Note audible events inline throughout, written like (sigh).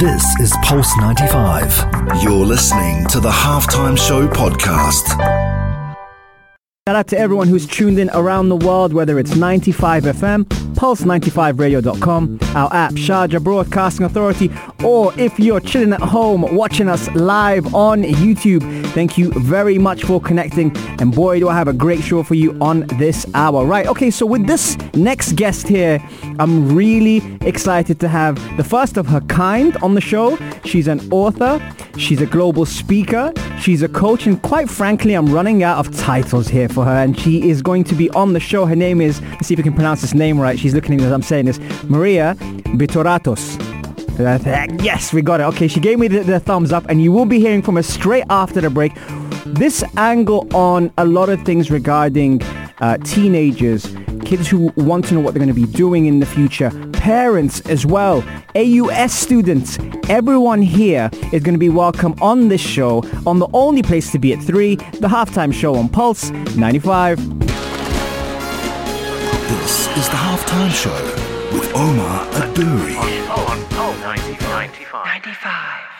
This is Pulse 95. You're listening to the Halftime Show podcast. Shout out to everyone who's tuned in around the world, whether it's 95 FM, pulse95radio.com, our app, Sharjah Broadcasting Authority, or if you're chilling at home watching us live on YouTube. Thank you very much for connecting. And boy, do I have a great show for you on this hour. Right, okay, so with this next guest here, I'm really excited to have the first of her kind on the show. She's an author, she's a global speaker, she's a coach, and quite frankly, I'm running out of titles here for her, and she is going to be on the show. Her name is, let's see if we can pronounce this name right. She's looking at me as I'm saying this, Maria Vitoratos. Yes, we got it. Okay, she gave me the, the thumbs up, and you will be hearing from her straight after the break. This angle on a lot of things regarding uh, teenagers, kids who want to know what they're going to be doing in the future, parents as well, AUS students, everyone here is going to be welcome on this show on the only place to be at 3, the halftime show on Pulse 95. This is the halftime show with Omar Adouri. On Pulse 95. 95.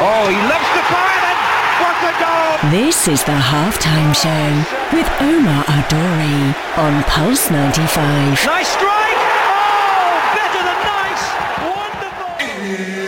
Oh, he loves the fire and what a goal! This is the halftime show with Omar Adori on Pulse 95. Nice strike! Oh, better than nice! Wonderful!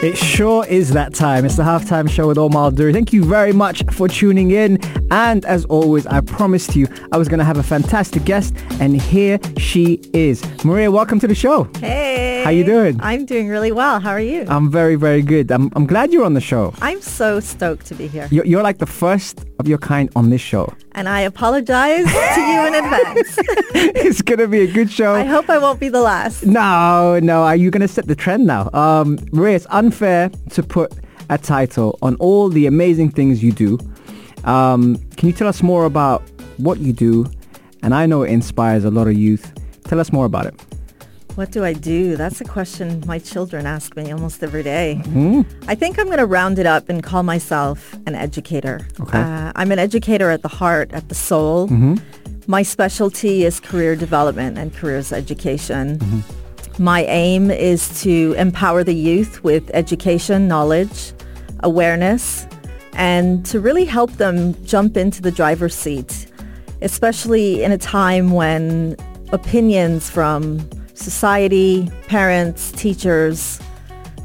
It sure is that time. It's the halftime show with Omar Duri. Thank you very much for tuning in. And as always, I promised you I was going to have a fantastic guest, and here she is. Maria, welcome to the show. Hey. How you doing? I'm doing really well. How are you? I'm very, very good. I'm, I'm glad you're on the show. I'm so stoked to be here. You're, you're like the first of your kind on this show. And I apologize to you in advance. (laughs) it's going to be a good show. I hope I won't be the last. No, no. Are you going to set the trend now? Um, Maria, it's unfair to put a title on all the amazing things you do. Um, can you tell us more about what you do? And I know it inspires a lot of youth. Tell us more about it. What do I do? That's a question my children ask me almost every day. Hmm? I think I'm going to round it up and call myself an educator. Okay. Uh, I'm an educator at the heart, at the soul. Mm-hmm. My specialty is career development and careers education. Mm-hmm. My aim is to empower the youth with education, knowledge, awareness, and to really help them jump into the driver's seat, especially in a time when opinions from society, parents, teachers,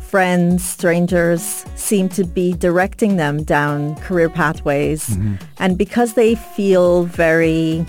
friends, strangers seem to be directing them down career pathways. Mm-hmm. And because they feel very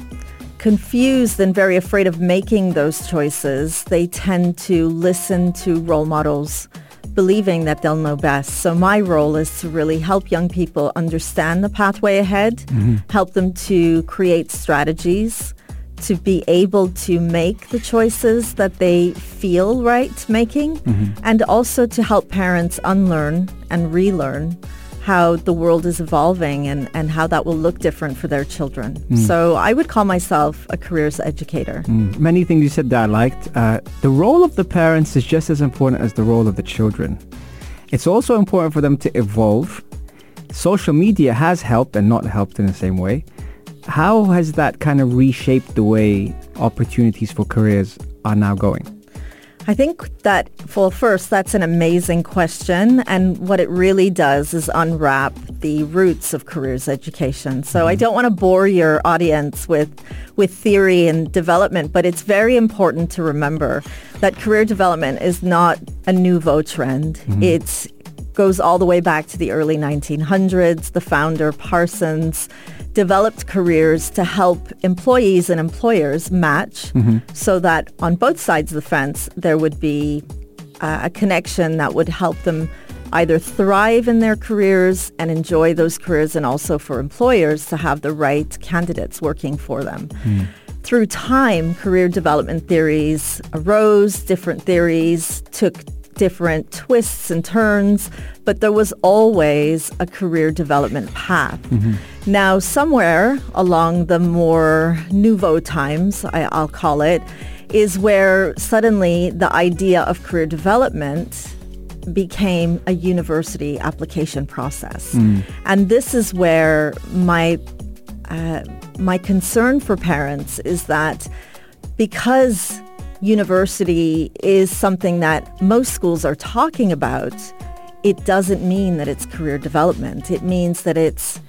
confused and very afraid of making those choices, they tend to listen to role models believing that they'll know best. So my role is to really help young people understand the pathway ahead, mm-hmm. help them to create strategies to be able to make the choices that they feel right making mm-hmm. and also to help parents unlearn and relearn how the world is evolving and, and how that will look different for their children. So I would call myself a careers educator. Mm, Many things you said that I liked. Uh, the role of the parents is just as important as the role of the children. It's also important for them to evolve. Social media has helped and not helped in the same way. How has that kind of reshaped the way opportunities for careers are now going? I think that, well, first, that's an amazing question. And what it really does is unwrap the roots of careers education. So I mm-hmm. don't want to bore your audience with, with theory and development, but it's very important to remember that career development is not a nouveau trend. Mm-hmm. It's goes all the way back to the early 1900s. The founder, Parsons, developed careers to help employees and employers match so that on both sides of the fence there would be uh, a connection that would help them either thrive in their careers and enjoy those careers and also for employers to have the right candidates working for them. Through time, career development theories arose, different theories took different twists and turns, but there was always a career development path. Now, somewhere along the more nouveau times, I, I'll call it, is where suddenly the idea of career development became a university application process. And this is where my uh, my concern for parents is that because university is something that most schools are talking about, it doesn't mean that it's career development. It means that it's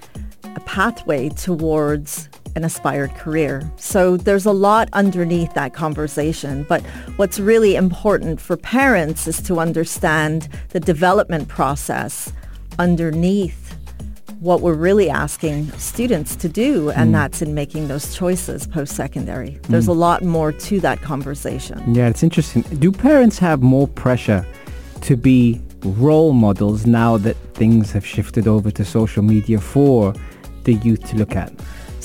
a pathway towards an aspired career. So there's a lot underneath that conversation. But what's really important for parents is to understand the development process underneath what we're really asking students to do, and mm. that's in making those choices post-secondary. There's mm. a lot more to that conversation. Yeah, it's interesting. Do parents have more pressure to be role models now that things have shifted over to social media for the youth to look at?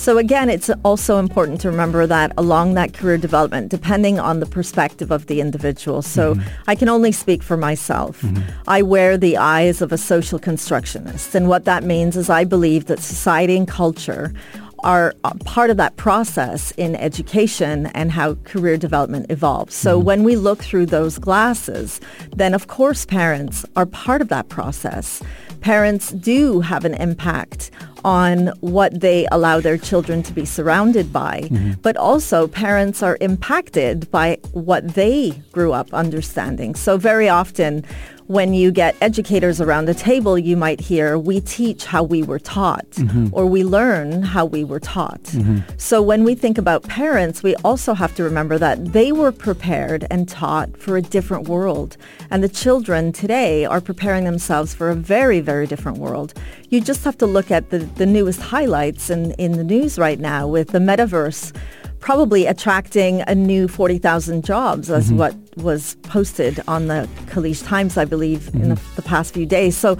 So again, it's also important to remember that along that career development, depending on the perspective of the individual. So mm-hmm. I can only speak for myself. Mm-hmm. I wear the eyes of a social constructionist. And what that means is I believe that society and culture are part of that process in education and how career development evolves. So mm-hmm. when we look through those glasses, then of course parents are part of that process. Parents do have an impact on what they allow their children to be surrounded by, mm-hmm. but also parents are impacted by what they grew up understanding. So very often when you get educators around the table, you might hear, we teach how we were taught, mm-hmm. or we learn how we were taught. Mm-hmm. So when we think about parents, we also have to remember that they were prepared and taught for a different world. And the children today are preparing themselves for a very, very different world. You just have to look at the, the newest highlights in, in the news right now with the metaverse probably attracting a new 40,000 jobs as mm-hmm. what was posted on the Khaleej Times, I believe, mm-hmm. in the, the past few days. So,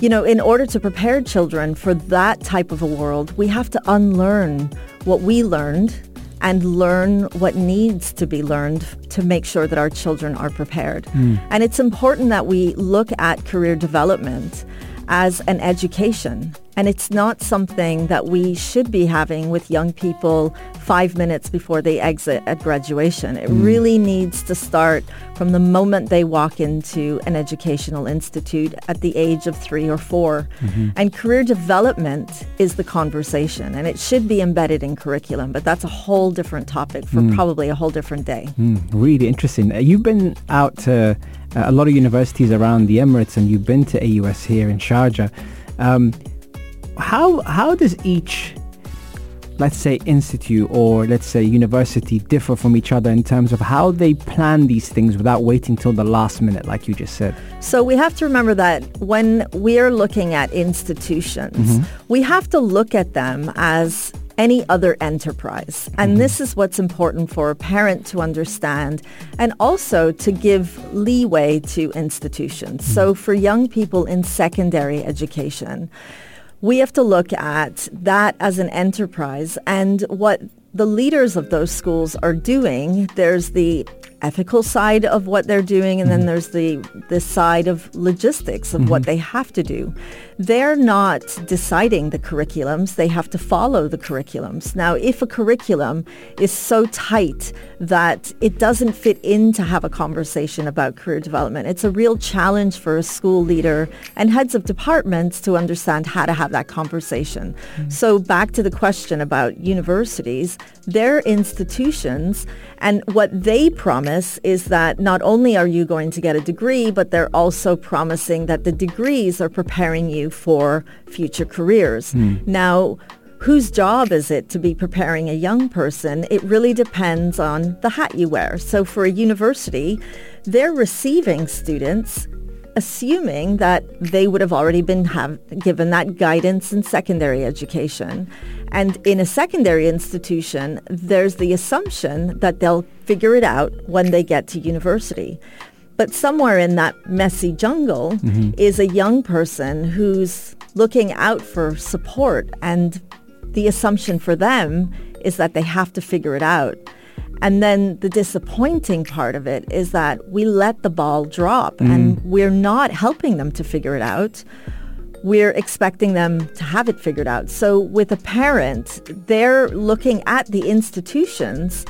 you know, in order to prepare children for that type of a world, we have to unlearn what we learned and learn what needs to be learned to make sure that our children are prepared. Mm. And it's important that we look at career development as an education. And it's not something that we should be having with young people five minutes before they exit at graduation. It mm. really needs to start from the moment they walk into an educational institute at the age of three or 4 mm-hmm. And career development is the conversation and it should be embedded in curriculum, but that's a whole different topic for mm. probably a whole different day. Mm, really interesting. Uh, you've been out to uh, a lot of universities around the Emirates and you've been to AUS here in Sharjah. Um, how how does each let's say institute or let's say university differ from each other in terms of how they plan these things without waiting till the last minute like you just said so we have to remember that when we are looking at institutions mm-hmm. we have to look at them as any other enterprise. And mm-hmm. this is what's important for a parent to understand and also to give leeway to institutions. Mm-hmm. So for young people in secondary education, we have to look at that as an enterprise and what the leaders of those schools are doing. There's the ethical side of what they're doing and mm-hmm. then there's the the side of logistics of mm-hmm. what they have to do they're not deciding the curriculums. They have to follow the curriculums. Now if a curriculum is so tight that it doesn't fit in to have a conversation about career development it's a real challenge for a school leader and heads of departments to understand how to have that conversation. Mm-hmm. so back to the question about universities their institutions and what they promise is that not only are you going to get a degree, but they're also promising that the degrees are preparing you for future careers. Mm. Now, whose job is it to be preparing a young person? It really depends on the hat you wear. So for a university, they're receiving students assuming that they would have already been have, given that guidance in secondary education. And in a secondary institution, there's the assumption that they'll figure it out when they get to university. But somewhere in that messy jungle mm-hmm. is a young person who's looking out for support. And the assumption for them is that they have to figure it out. And then the disappointing part of it is that we let the ball drop mm. and we're not helping them to figure it out. We're expecting them to have it figured out. So with a parent, they're looking at the institutions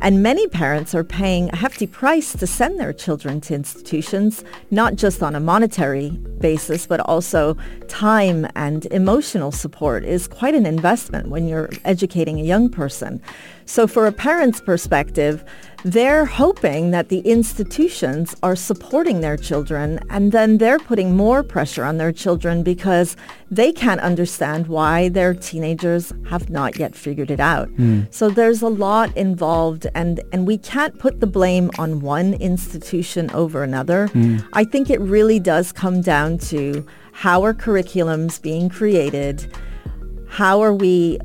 And many parents are paying a hefty price to send their children to institutions, not just on a monetary basis, but also time and emotional support is quite an investment when you're educating a young person. So for a parent's perspective, they're hoping that the institutions are supporting their children and then they're putting more pressure on their children because they can't understand why their teenagers have not yet figured it out. Hmm. So there's a lot involved and, and we can't put the blame on one institution over another. Hmm. I think it really does come down to how are curriculums being created? How are we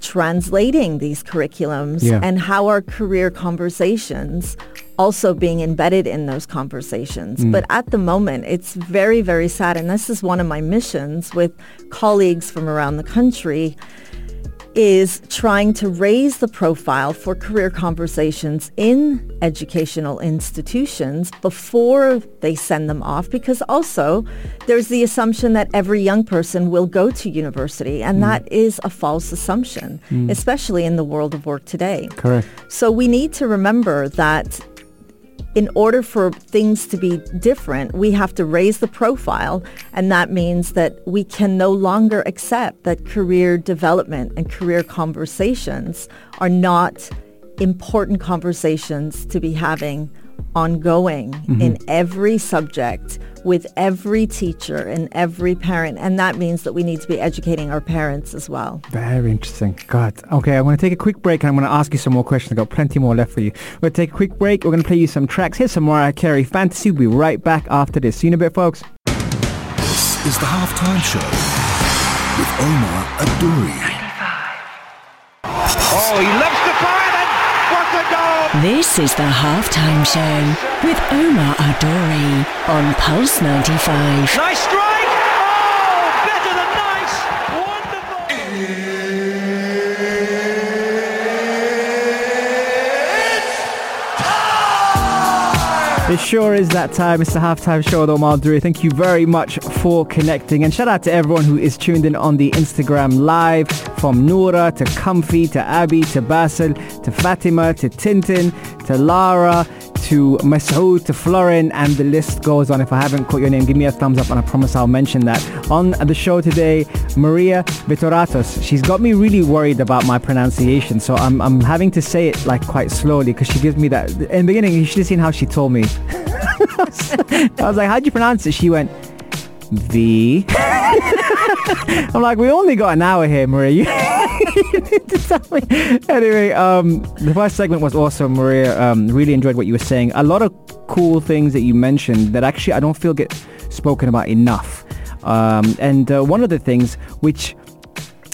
translating these curriculums Yeah. and how are career conversations also being embedded in those conversations. Mm. But at the moment, it's very, very sad. And this is one of my missions with colleagues from around the country is trying to raise the profile for career conversations in educational institutions before they send them off because also there's the assumption that every young person will go to university and mm-hmm. that is a false assumption mm. especially in the world of work today. Correct. so we need to remember that in order for things to be different, we have to raise the profile. And that means that we can no longer accept that career development and career conversations are not important conversations to be having ongoing mm-hmm. in every subject with every teacher and every parent. And that means that we need to be educating our parents as well. Very interesting. God. Okay, I'm going to take a quick break and I'm going to ask you some more questions. I've got plenty more left for you. We're going to take a quick break. We're going to play you some tracks. Here's some Mariah Carey Fantasy. We'll be right back after this. See you in a bit, folks. This is the halftime show with Omar Adouri. Oh, he loves to fire and what a goal! This is the halftime show with Omar Adori on Pulse 95. Nice strike! It sure is that time. It's the halftime show with Omar. Thank you very much for connecting. And shout out to everyone who is tuned in on the Instagram live from Noura to Comfy to Abby to Basil to Fatima to Tintin to Lara to Masoud to Florin and the list goes on. If I haven't caught your name, give me a thumbs up and I promise I'll mention that. On the show today, Maria Vitoratos. She's got me really worried about my pronunciation. So I'm, I'm having to say it like quite slowly because she gives me that. In the beginning, you should have seen how she told me. (laughs) I was like, how'd you pronounce it? She went, V. (laughs) I'm like, we only got an hour here, Maria. (laughs) Anyway, um, the first segment was awesome, Maria. Um, really enjoyed what you were saying. A lot of cool things that you mentioned that actually I don't feel get spoken about enough. Um, and uh, one of the things which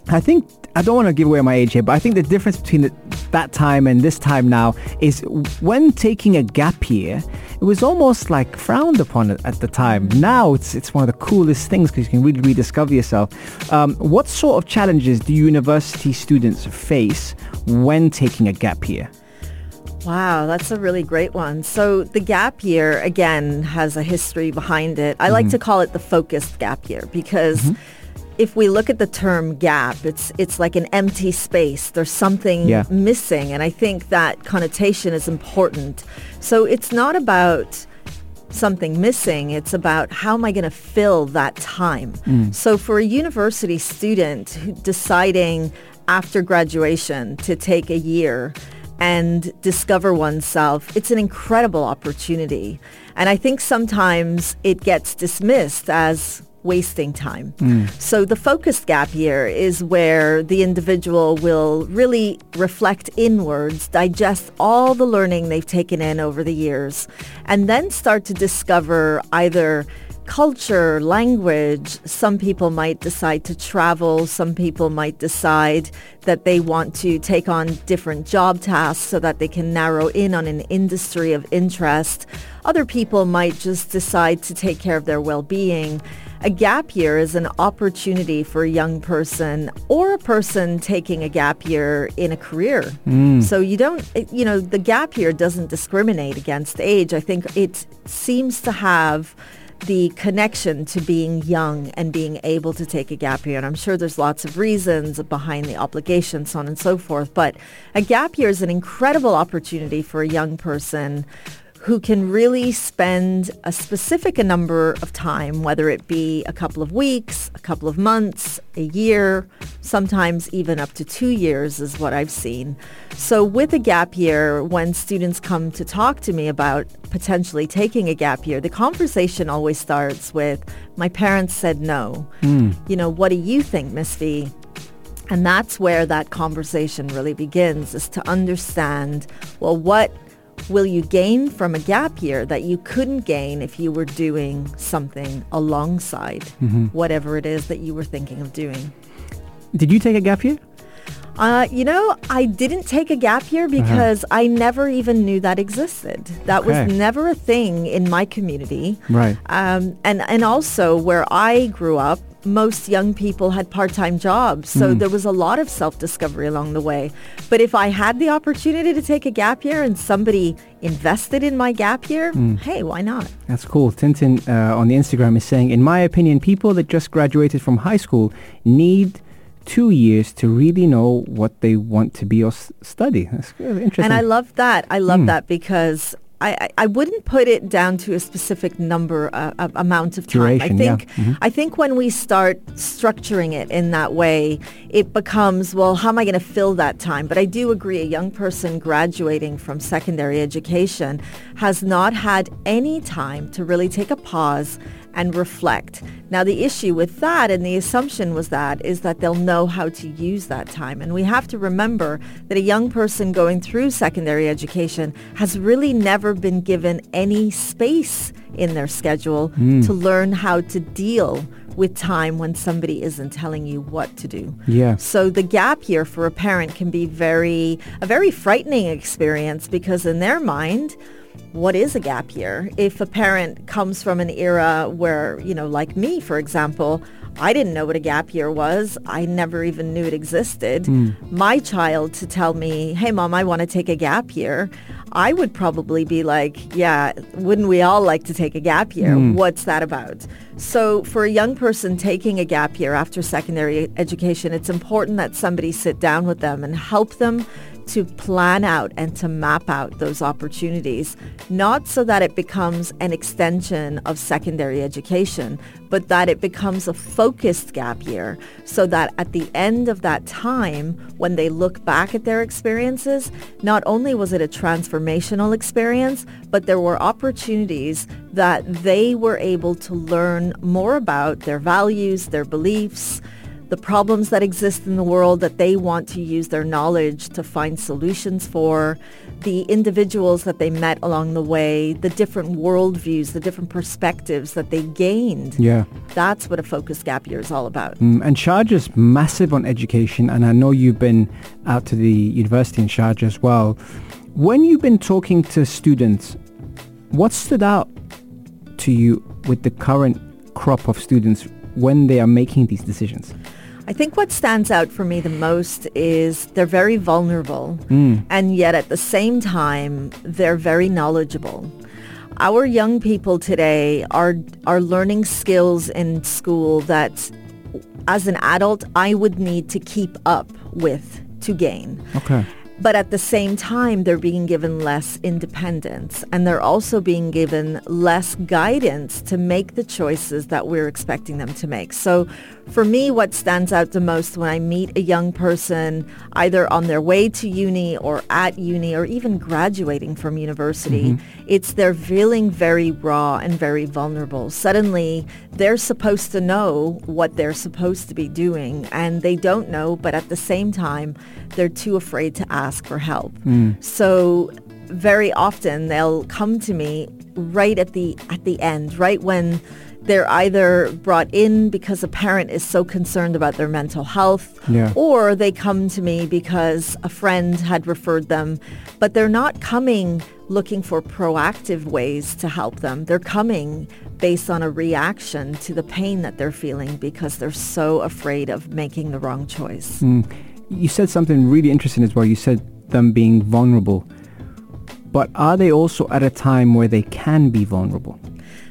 I think I don't want to give away my age here, but I think the difference between the, that time and this time now is when taking a gap year, it was almost like frowned upon at, the time. Mm. Now it's it's one of the coolest things because you can really rediscover yourself. Um, what sort of challenges do university students face when taking a gap year? Wow, that's a really great one. So the gap year, again, has a history behind it. I like mm-hmm. to call it the focused gap year because mm-hmm. If we look at the term gap, it's it's like an empty space. There's something Yeah. missing. And I think that connotation is important. So it's not about something missing. It's about how am I going to fill that time? Mm. So for a university student deciding after graduation to take a year and discover oneself, it's an incredible opportunity. And I think sometimes it gets dismissed as wasting time. Hmm. So the focused gap year is where the individual will really reflect inwards, digest all the learning they've taken in over the years, and then start to discover either culture, language. Some people might decide to travel. Some people might decide that they want to take on different job tasks so that they can narrow in on an industry of interest. Other people might just decide to take care of their well-being. A gap year is an opportunity for a young person or a person taking a gap year in a career. Mm. So you don't, you know, the gap year doesn't discriminate against age. I think it seems to have the connection to being young and being able to take a gap year. And I'm sure there's lots of reasons behind the obligation, so on and so forth. But a gap year is an incredible opportunity for a young person who can really spend a specific number of time, whether it be a couple of weeks, a couple of months, a year, sometimes even up to two years is what I've seen. So with a gap year, when students come to talk to me about potentially taking a gap year, the conversation always starts with, my parents said no. Hmm. You know, what do you think, Miss V? And that's where that conversation really begins, is to understand, well, what will you gain from a gap year that you couldn't gain if you were doing something alongside whatever it is that you were thinking of doing? Did you take a gap year? Uh, you know, I didn't take a gap year because I never even knew that existed. That Okay. was never a thing in my community. Right. Um, and, and also where I grew up, most young people had part-time jobs. So hmm. there was a lot of self-discovery along the way. But if I had the opportunity to take a gap year and somebody invested in my gap year, hmm. hey, why not? That's cool. Tintin uh, on the Instagram is saying, in my opinion, people that just graduated from high school need two years to really know what they want to be or s- study. That's really interesting. And I love that. I love hmm. that because I, I, wouldn't put it down to a specific number, uh, uh, amount of time. Duration, I yeah. think I think when we start structuring it in that way, it becomes well, how am I going to fill that time? But I do agree, a young person graduating from secondary education has not had any time to really take a pause and reflect. Now the issue with that and the assumption was that is that they'll know how to use that time. And we have to remember that a young person going through secondary education has really never been given any space in their schedule hmm. to learn how to deal with time when somebody isn't telling you what to do. Yeah. So the gap year for a parent can be very a very frightening experience because in their mind what is a gap year? If a parent comes from an era where, you know, like me, for example, I didn't know what a gap year was. I never even knew it existed. Hmm. My child to tell me, hey, mom, I want to take a gap year. I would probably be like, yeah, wouldn't we all like to take a gap year? Hmm. What's that about? So for a young person taking a gap year after secondary education, it's important that somebody sit down with them and help them to plan out and to map out those opportunities, not so that it becomes an extension of secondary education, but that it becomes a focused gap year so that at the end of that time, when they look back at their experiences, not only was it a transformational experience, but there were opportunities that they were able to learn more about their values, their beliefs, the problems that exist in the world that they want to use their knowledge to find solutions for, the individuals that they met along the way, the different worldviews, the different perspectives that they gained. Yeah. That's what a focus gap year is all about. Mm, and Sharjah's massive on education, and I know you've been out to the university in Sharjah as well. When you've been talking to students, what stood out to you with the current crop of students when they are making these decisions? I think what stands out for me the most is they're very vulnerable hmm. and yet at the same time they're very knowledgeable. Our young people today are are learning skills in school that as an adult I would need to keep up with to gain. Okay. But at the same time, they're being given less independence and they're also being given less guidance to make the choices that we're expecting them to make. So for me, what stands out the most when I meet a young person either on their way to uni or at uni or even graduating from university, mm-hmm. it's they're feeling very raw and very vulnerable. Suddenly, they're supposed to know what they're supposed to be doing and they don't know, but at the same time, they're too afraid to ask for help. Mm. So very often they'll come to me right at the at the end, right when they're either brought in because a parent is so concerned about their mental health Yeah. or they come to me because a friend had referred them, but they're not coming looking for proactive ways to help them. They're coming based on a reaction to the pain that they're feeling because they're so afraid of making the wrong choice. Mm. You said something really interesting as well. You said them being vulnerable. But are they also at a time where they can be vulnerable?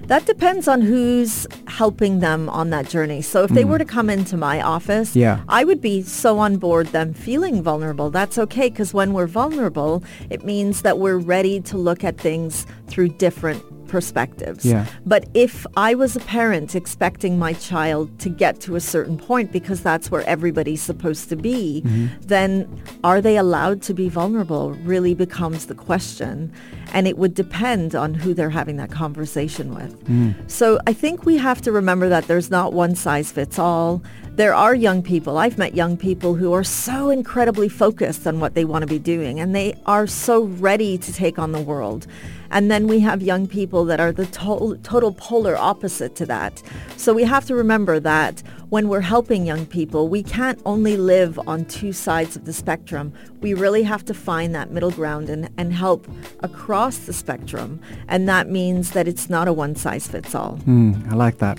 That depends on who's helping them on that journey. So if they were to come into my office, Mm. Yeah. I would be so on board them feeling vulnerable. That's okay because when we're vulnerable, it means that we're ready to look at things through different perspectives. Yeah. But if I was a parent expecting my child to get to a certain point because that's where everybody's supposed to be, mm-hmm. then are they allowed to be vulnerable really becomes the question. And it would depend on who they're having that conversation with. Mm. So I think we have to remember that there's not one size fits all. There are young people. I've met young people who are so incredibly focused on what they want to be doing and they are so ready to take on the world. And then we have young people that are the to- total polar opposite to that. So we have to remember that when we're helping young people, we can't only live on two sides of the spectrum. We really have to find that middle ground and, and help across the spectrum. And that means that it's not a one size fits all. Mm, I like that.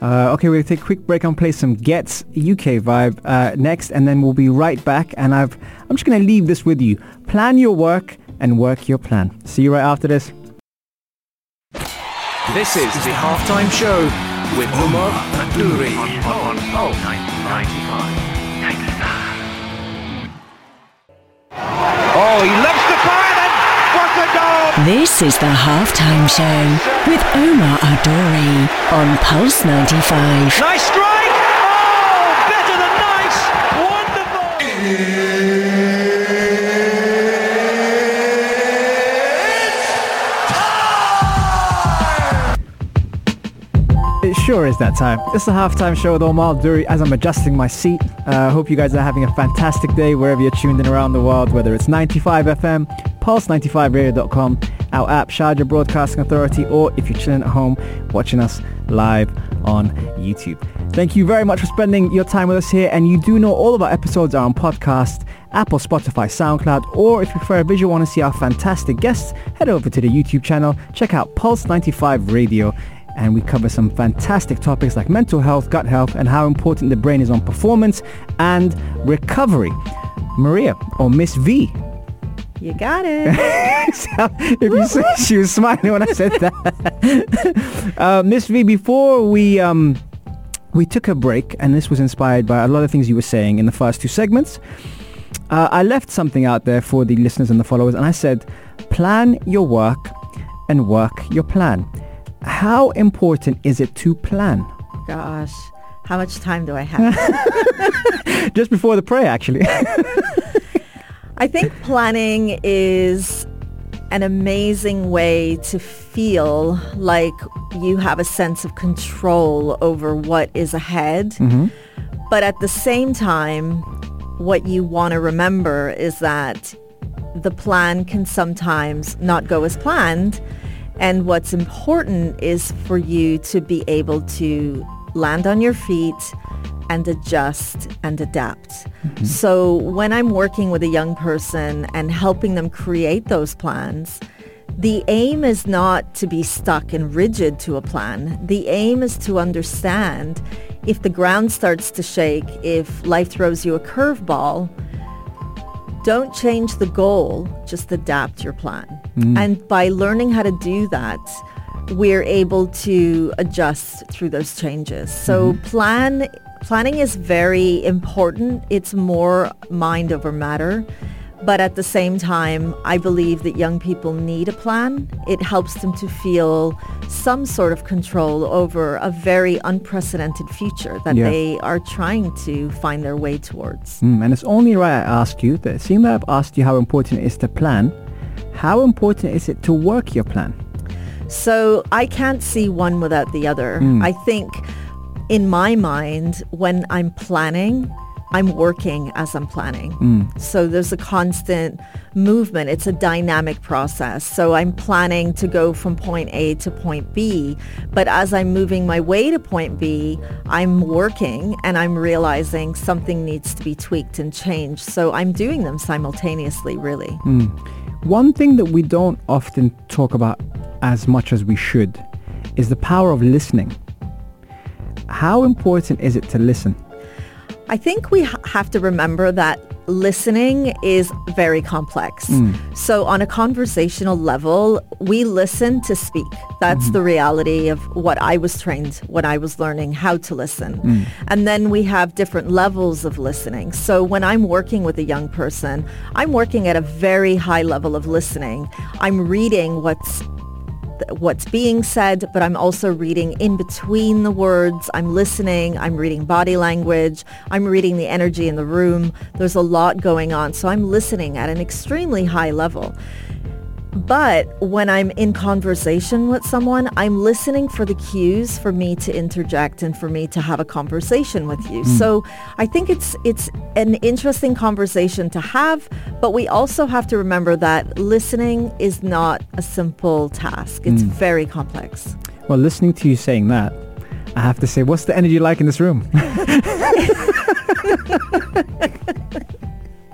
Uh, okay, we'll take a quick break and play some Gets UK vibe uh, next, and then we'll be right back. And I've, I'm just going to leave this with you. Plan your work and work your plan. See you right after this. This is the halftime show with Umar Adouri. On Pulse 95. 95. Oh, he loves the fire then. What a goal! This is the halftime show with Omar Adori on Pulse 95. Nice strike! Oh, better than nice! Wonderful! It sure is that time. It's the halftime show with Omar Duri as I'm adjusting my seat. I uh, hope you guys are having a fantastic day wherever you're tuned in around the world, whether it's 95 FM, pulse95radio.com, our app, Sharjah Broadcasting Authority, or if you're chilling at home watching us live on YouTube. Thank you very much for spending your time with us here. And you do know all of our episodes are on podcast, Apple, Spotify, SoundCloud, or if you prefer a visual, want to see our fantastic guests, head over to the YouTube channel, check out Pulse 95 Radio and we cover some fantastic topics like mental health, gut health, and how important the brain is on performance and recovery. Maria, or Miss V. You got it. (laughs) if you she was smiling when I said that. (laughs) uh, Miss V, before we um, we took a break, and this was inspired by a lot of things you were saying in the first two segments. Uh, I left something out there for the listeners and the followers, and I said, plan your work and work your plan. How important is it to plan? Gosh, how much time do I have? (laughs) Just before the prayer, actually. I think (laughs) planning is an amazing way to feel like you have a sense of control over what is ahead. Mm-hmm. But at the same time, what you want to remember is that the plan can sometimes not go as planned. And what's important is for you to be able to land on your feet and adjust and adapt. Mm-hmm. So when I'm working with a young person and helping them create those plans, the aim is not to be stuck and rigid to a plan. The aim is to understand if the ground starts to shake, if life throws you a curveball, don't change the goal, just adapt your plan. Mm. And by learning how to do that, we're able to adjust through those changes. So mm-hmm. plan planning is very important. It's more mind over matter. But at the same time, I believe that young people need a plan. It helps them to feel some sort of control over a very unprecedented future that Yeah. they are trying to find their way towards. Mm, and it's only right I ask you that seeing that I've asked you how important it is to plan, how important is it to work your plan? So I can't see one without the other. I think in my mind, when I'm planning, I'm working as I'm planning. Hmm. So there's a constant movement. It's a dynamic process. So I'm planning to go from point A to point B. But as I'm moving my way to point B, I'm working and I'm realizing something needs to be tweaked and changed. So I'm doing them simultaneously, really. Hmm. One thing that we don't often talk about as much as we should is the power of listening. How important is it to listen? I think we have to remember that listening is very complex. Mm. So on a conversational level, we listen to speak. That's mm-hmm. the reality of what I was trained when I was learning how to listen. Mm. And then we have different levels of listening. So when I'm working with a young person, I'm working at a very high level of listening. I'm reading what's what's being said, but I'm also reading in between the words. I'm listening. I'm reading body language. I'm reading the energy in the room. There's a lot going on. So I'm listening at an extremely high level. But when I'm in conversation with someone, I'm listening for the cues for me to interject and for me to have a conversation with you. Hmm. So I think it's it's an interesting conversation to have, but we also have to remember that listening is not a simple task. It's hmm. very complex. Well, listening to you saying that, I have to say, what's the energy like in this room? (laughs) (laughs)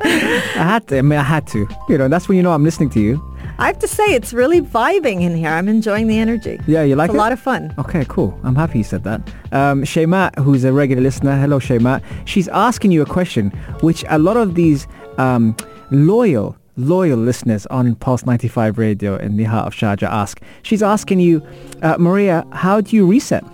I had to. I mean, I had to. You know, that's when you know I'm listening to you. I have to say it's really vibing in here. I'm enjoying the energy. Yeah, you like it's it? a lot of fun. Okay, cool. I'm happy you said that. Um, Shaymat, who's a regular listener, hello Shaymat, she's asking you a question which a lot of these um, loyal, loyal listeners on Pulse 95 Radio in the heart of Sharjah ask. She's asking you, uh, Maria, how do you reset?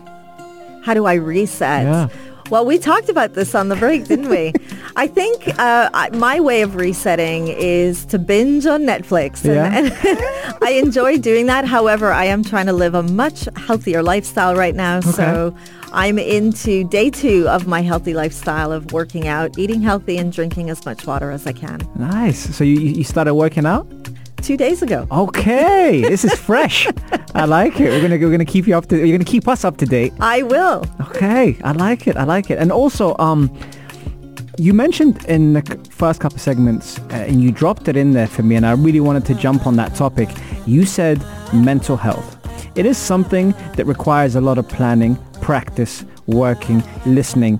How do I reset? Yeah. Well, we talked about this on the break, didn't we? (laughs) I think uh, I- my way of resetting is to binge on Netflix. And, Yeah. and (laughs) I enjoy doing that. However, I am trying to live a much healthier lifestyle right now. So I'm into day two of my healthy lifestyle of working out, eating healthy, and drinking as much water as I can. Nice. So you, you started working out? Two days ago. Okay, this is fresh. (laughs) I like it. We're gonna we're gonna keep you up to. You're gonna keep us up to date. I will. Okay, I like it. I like it. And also, um, you mentioned in the first couple of segments, uh, and you dropped it in there for me, and I really wanted to jump on that topic. You said mental health. It is something that requires a lot of planning, practice, working, listening.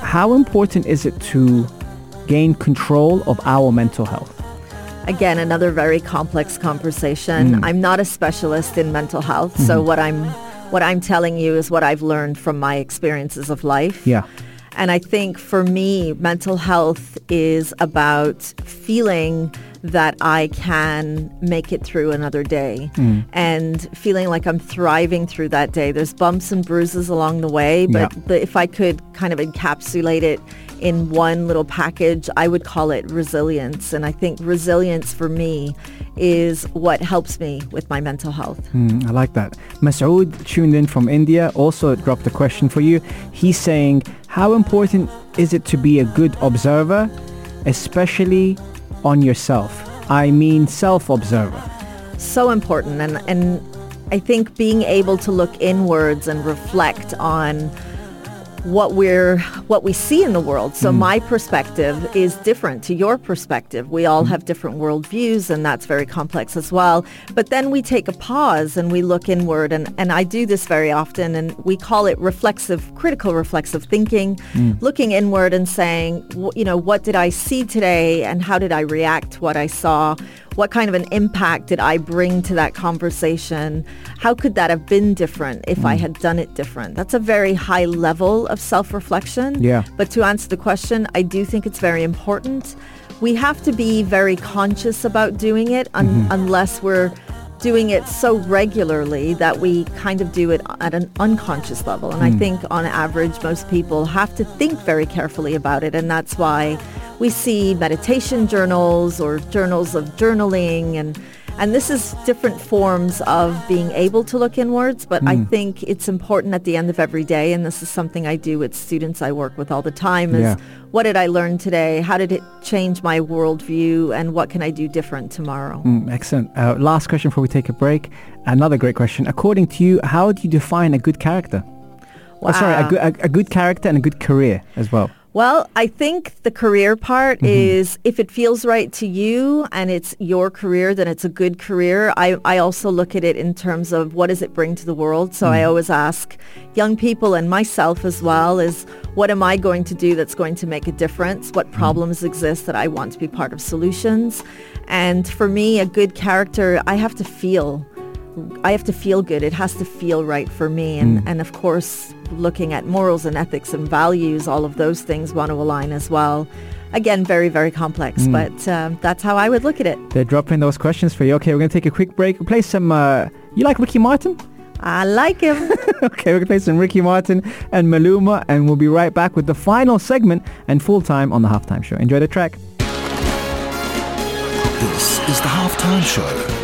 How important is it to gain control of our mental health? Again, another very complex conversation. Mm. I'm not a specialist in mental health, so Mm-hmm. what I'm what I'm telling you is what I've learned from my experiences of life. Yeah. And I think for me, mental health is about feeling that I can make it through another day Mm. and feeling like I'm thriving through that day. There's bumps and bruises along the way, but Yeah. the, if I could kind of encapsulate it in one little package, I would call it resilience. And I think resilience for me is what helps me with my mental health. Mm, I like that. Masood tuned in from India also dropped a question for you. He's saying, how important is it to be a good observer, especially on yourself? I mean self-observer. so important and and I think being able to look inwards and reflect on what we're what we see in the world. So mm. my perspective is different to your perspective. We all mm. have different worldviews and that's very complex as well. But then we take a pause and we look inward and, and I do this very often and we call it reflexive, critical reflexive thinking, mm. looking inward and saying, you know, what did I see today and how did I react to what I saw? What kind of an impact did I bring to that conversation? How could that have been different if I mm. had done it different? That's a very high level of self-reflection. Yeah. But to answer the question, I do think it's very important. We have to be very conscious about doing it un- mm-hmm. unless we're doing it so regularly that we kind of do it at an unconscious level. And I hmm. think on average, most people have to think very carefully about it. And that's why we see meditation journals or journals of journaling and and this is different forms of being able to look inwards, but I think it's important at the end of every day, and this is something I do with students I work with all the time, is Yeah. what did I learn today? How did it change my worldview? And what can I do different tomorrow? Mm, excellent. Uh, last question before we take a break. Another great question. According to you, how do you define a good character? Oh, sorry, a Wow. good, a, a good character and a good career as well. Well, I think the career part mm-hmm. is if it feels right to you and it's your career, then it's a good career. I, I also look at it in terms of what does it bring to the world. So I mm. always ask young people and myself as well is what am I going to do that's going to make a difference? What mm. problems exist that I want to be part of solutions? And for me, a good character, I have to feel I have to feel good. It has to feel right for me. And, and of course, looking at morals and ethics and values, all of those things want to align as well. Again, very, very complex, but um, that's how I would look at it. They're dropping those questions for you. Okay, we're going to take a quick break. We'll play some... Uh, you like Ricky Martin? I like him. (laughs) okay, we're going to play some Ricky Martin and Maluma, and we'll be right back with the final segment and full time on the halftime show. Enjoy the track. This is the halftime show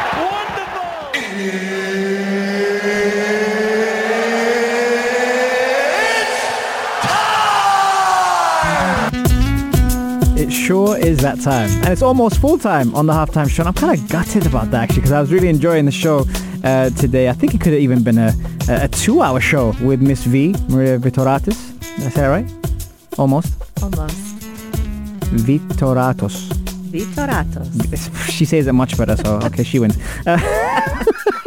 Sure is that time. And it's almost full time on the halftime show. And I'm kind of gutted about that actually because I was really enjoying the show uh, today. I think it could have even been a, a, two hour show with Miss V, Maria Vitoratis. Did I say that right? Almost. Almost. Vitoratos. Vitoratos. She says it much better, so okay, she wins. (laughs) Uh,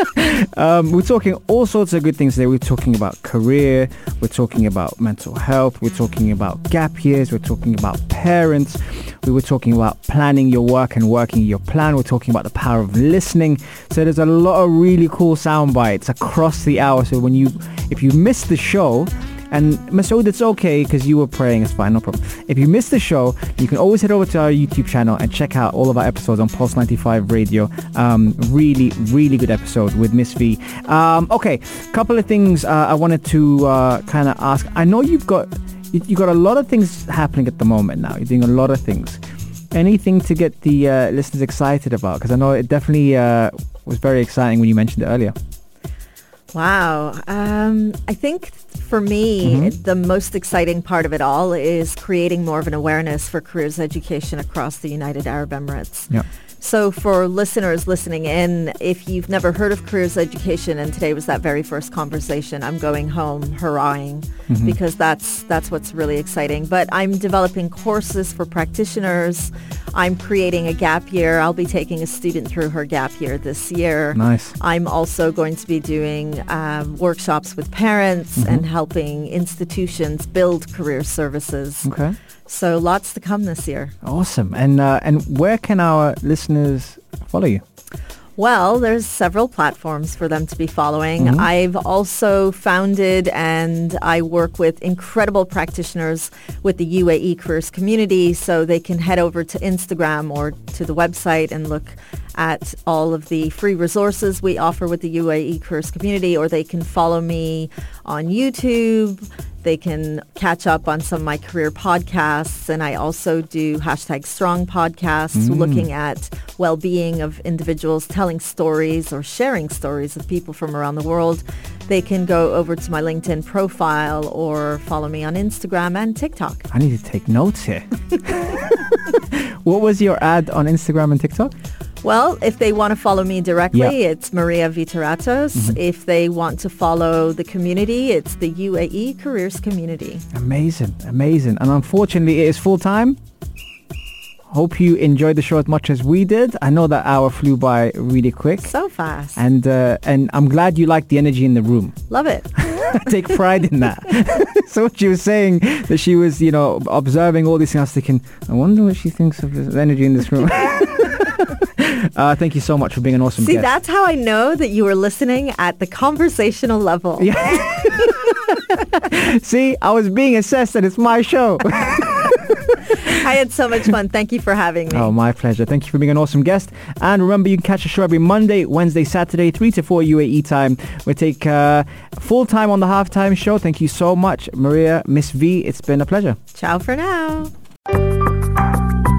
(laughs) um, we're talking all sorts of good things today. We're talking about career, we're talking about mental health, we're talking about gap years, we're talking about parents, we were talking about planning your work and working your plan. We're talking about the power of listening. So there's a lot of really cool sound bites across the hour. So when you, if you miss the show, and Masood, it's okay because you were praying. It's fine, no problem. If you missed the show, you can always head over to our YouTube channel and check out all of our episodes on Pulse 95 Radio. Um, really, really good episode with Miss V. Um, okay, couple of things uh, I wanted to uh, kind of ask. I know you've got you, got a lot of things happening at the moment now. You're doing a lot of things. Anything to get the uh, listeners excited about? Because I know it definitely uh, was very exciting when you mentioned it earlier. Wow. Um, I think for me, Mm-hmm. the most exciting part of it all is creating more of an awareness for careers education across the United Arab Emirates. Yeah. So for listeners listening in, if you've never heard of careers education and today was that very first conversation, I'm going home hurrahing because that's that's what's really exciting. But I'm developing courses for practitioners. I'm creating a gap year. I'll be taking a student through her gap year this year. Nice. I'm also going to be doing um, workshops with parents and helping institutions build career services. Okay. So lots to come this year. Awesome. And uh, and where can our listeners follow you? Well, there's several platforms for them to be following. I've also founded and I work with incredible practitioners with the UAE careers community so they can head over to Instagram or to the website and look at all of the free resources we offer with the UAE careers community or they can follow me on YouTube. They can catch up on some of my career podcasts. And I also do hashtag strong podcasts mm. looking at well-being of individuals, telling stories or sharing stories of people from around the world. They can go over to my LinkedIn profile or follow me on Instagram and TikTok. I need to take notes here. (laughs) what was your ad on Instagram and TikTok? Well, if they want to follow me directly, Yeah. it's Maria Vitoratos. If they want to follow the community, it's the UAE Careers Community. Amazing, amazing. And unfortunately, it is full time. Hope you enjoyed the show as much as we did. I know that hour flew by really quick. So fast. And uh, and I'm glad you liked the energy in the room. Love it. (laughs) Take pride in that. (laughs) so what she was saying that she was, you know, observing all these things. I was thinking, I wonder what she thinks of the energy in this room. (laughs) uh, thank you so much for being an awesome guest. See, guest. that's how I know that you were listening at the conversational level. Yeah. (laughs) See, I was being assessed and it's my show. (laughs) I had so much fun. Thank you for having me. Oh, my pleasure. Thank you for being an awesome guest. And remember, you can catch the show every Monday, Wednesday, Saturday, 3 to 4 UAE time. We take uh, full time on the halftime show. Thank you so much, Maria, Miss V. It's been a pleasure. Ciao for now.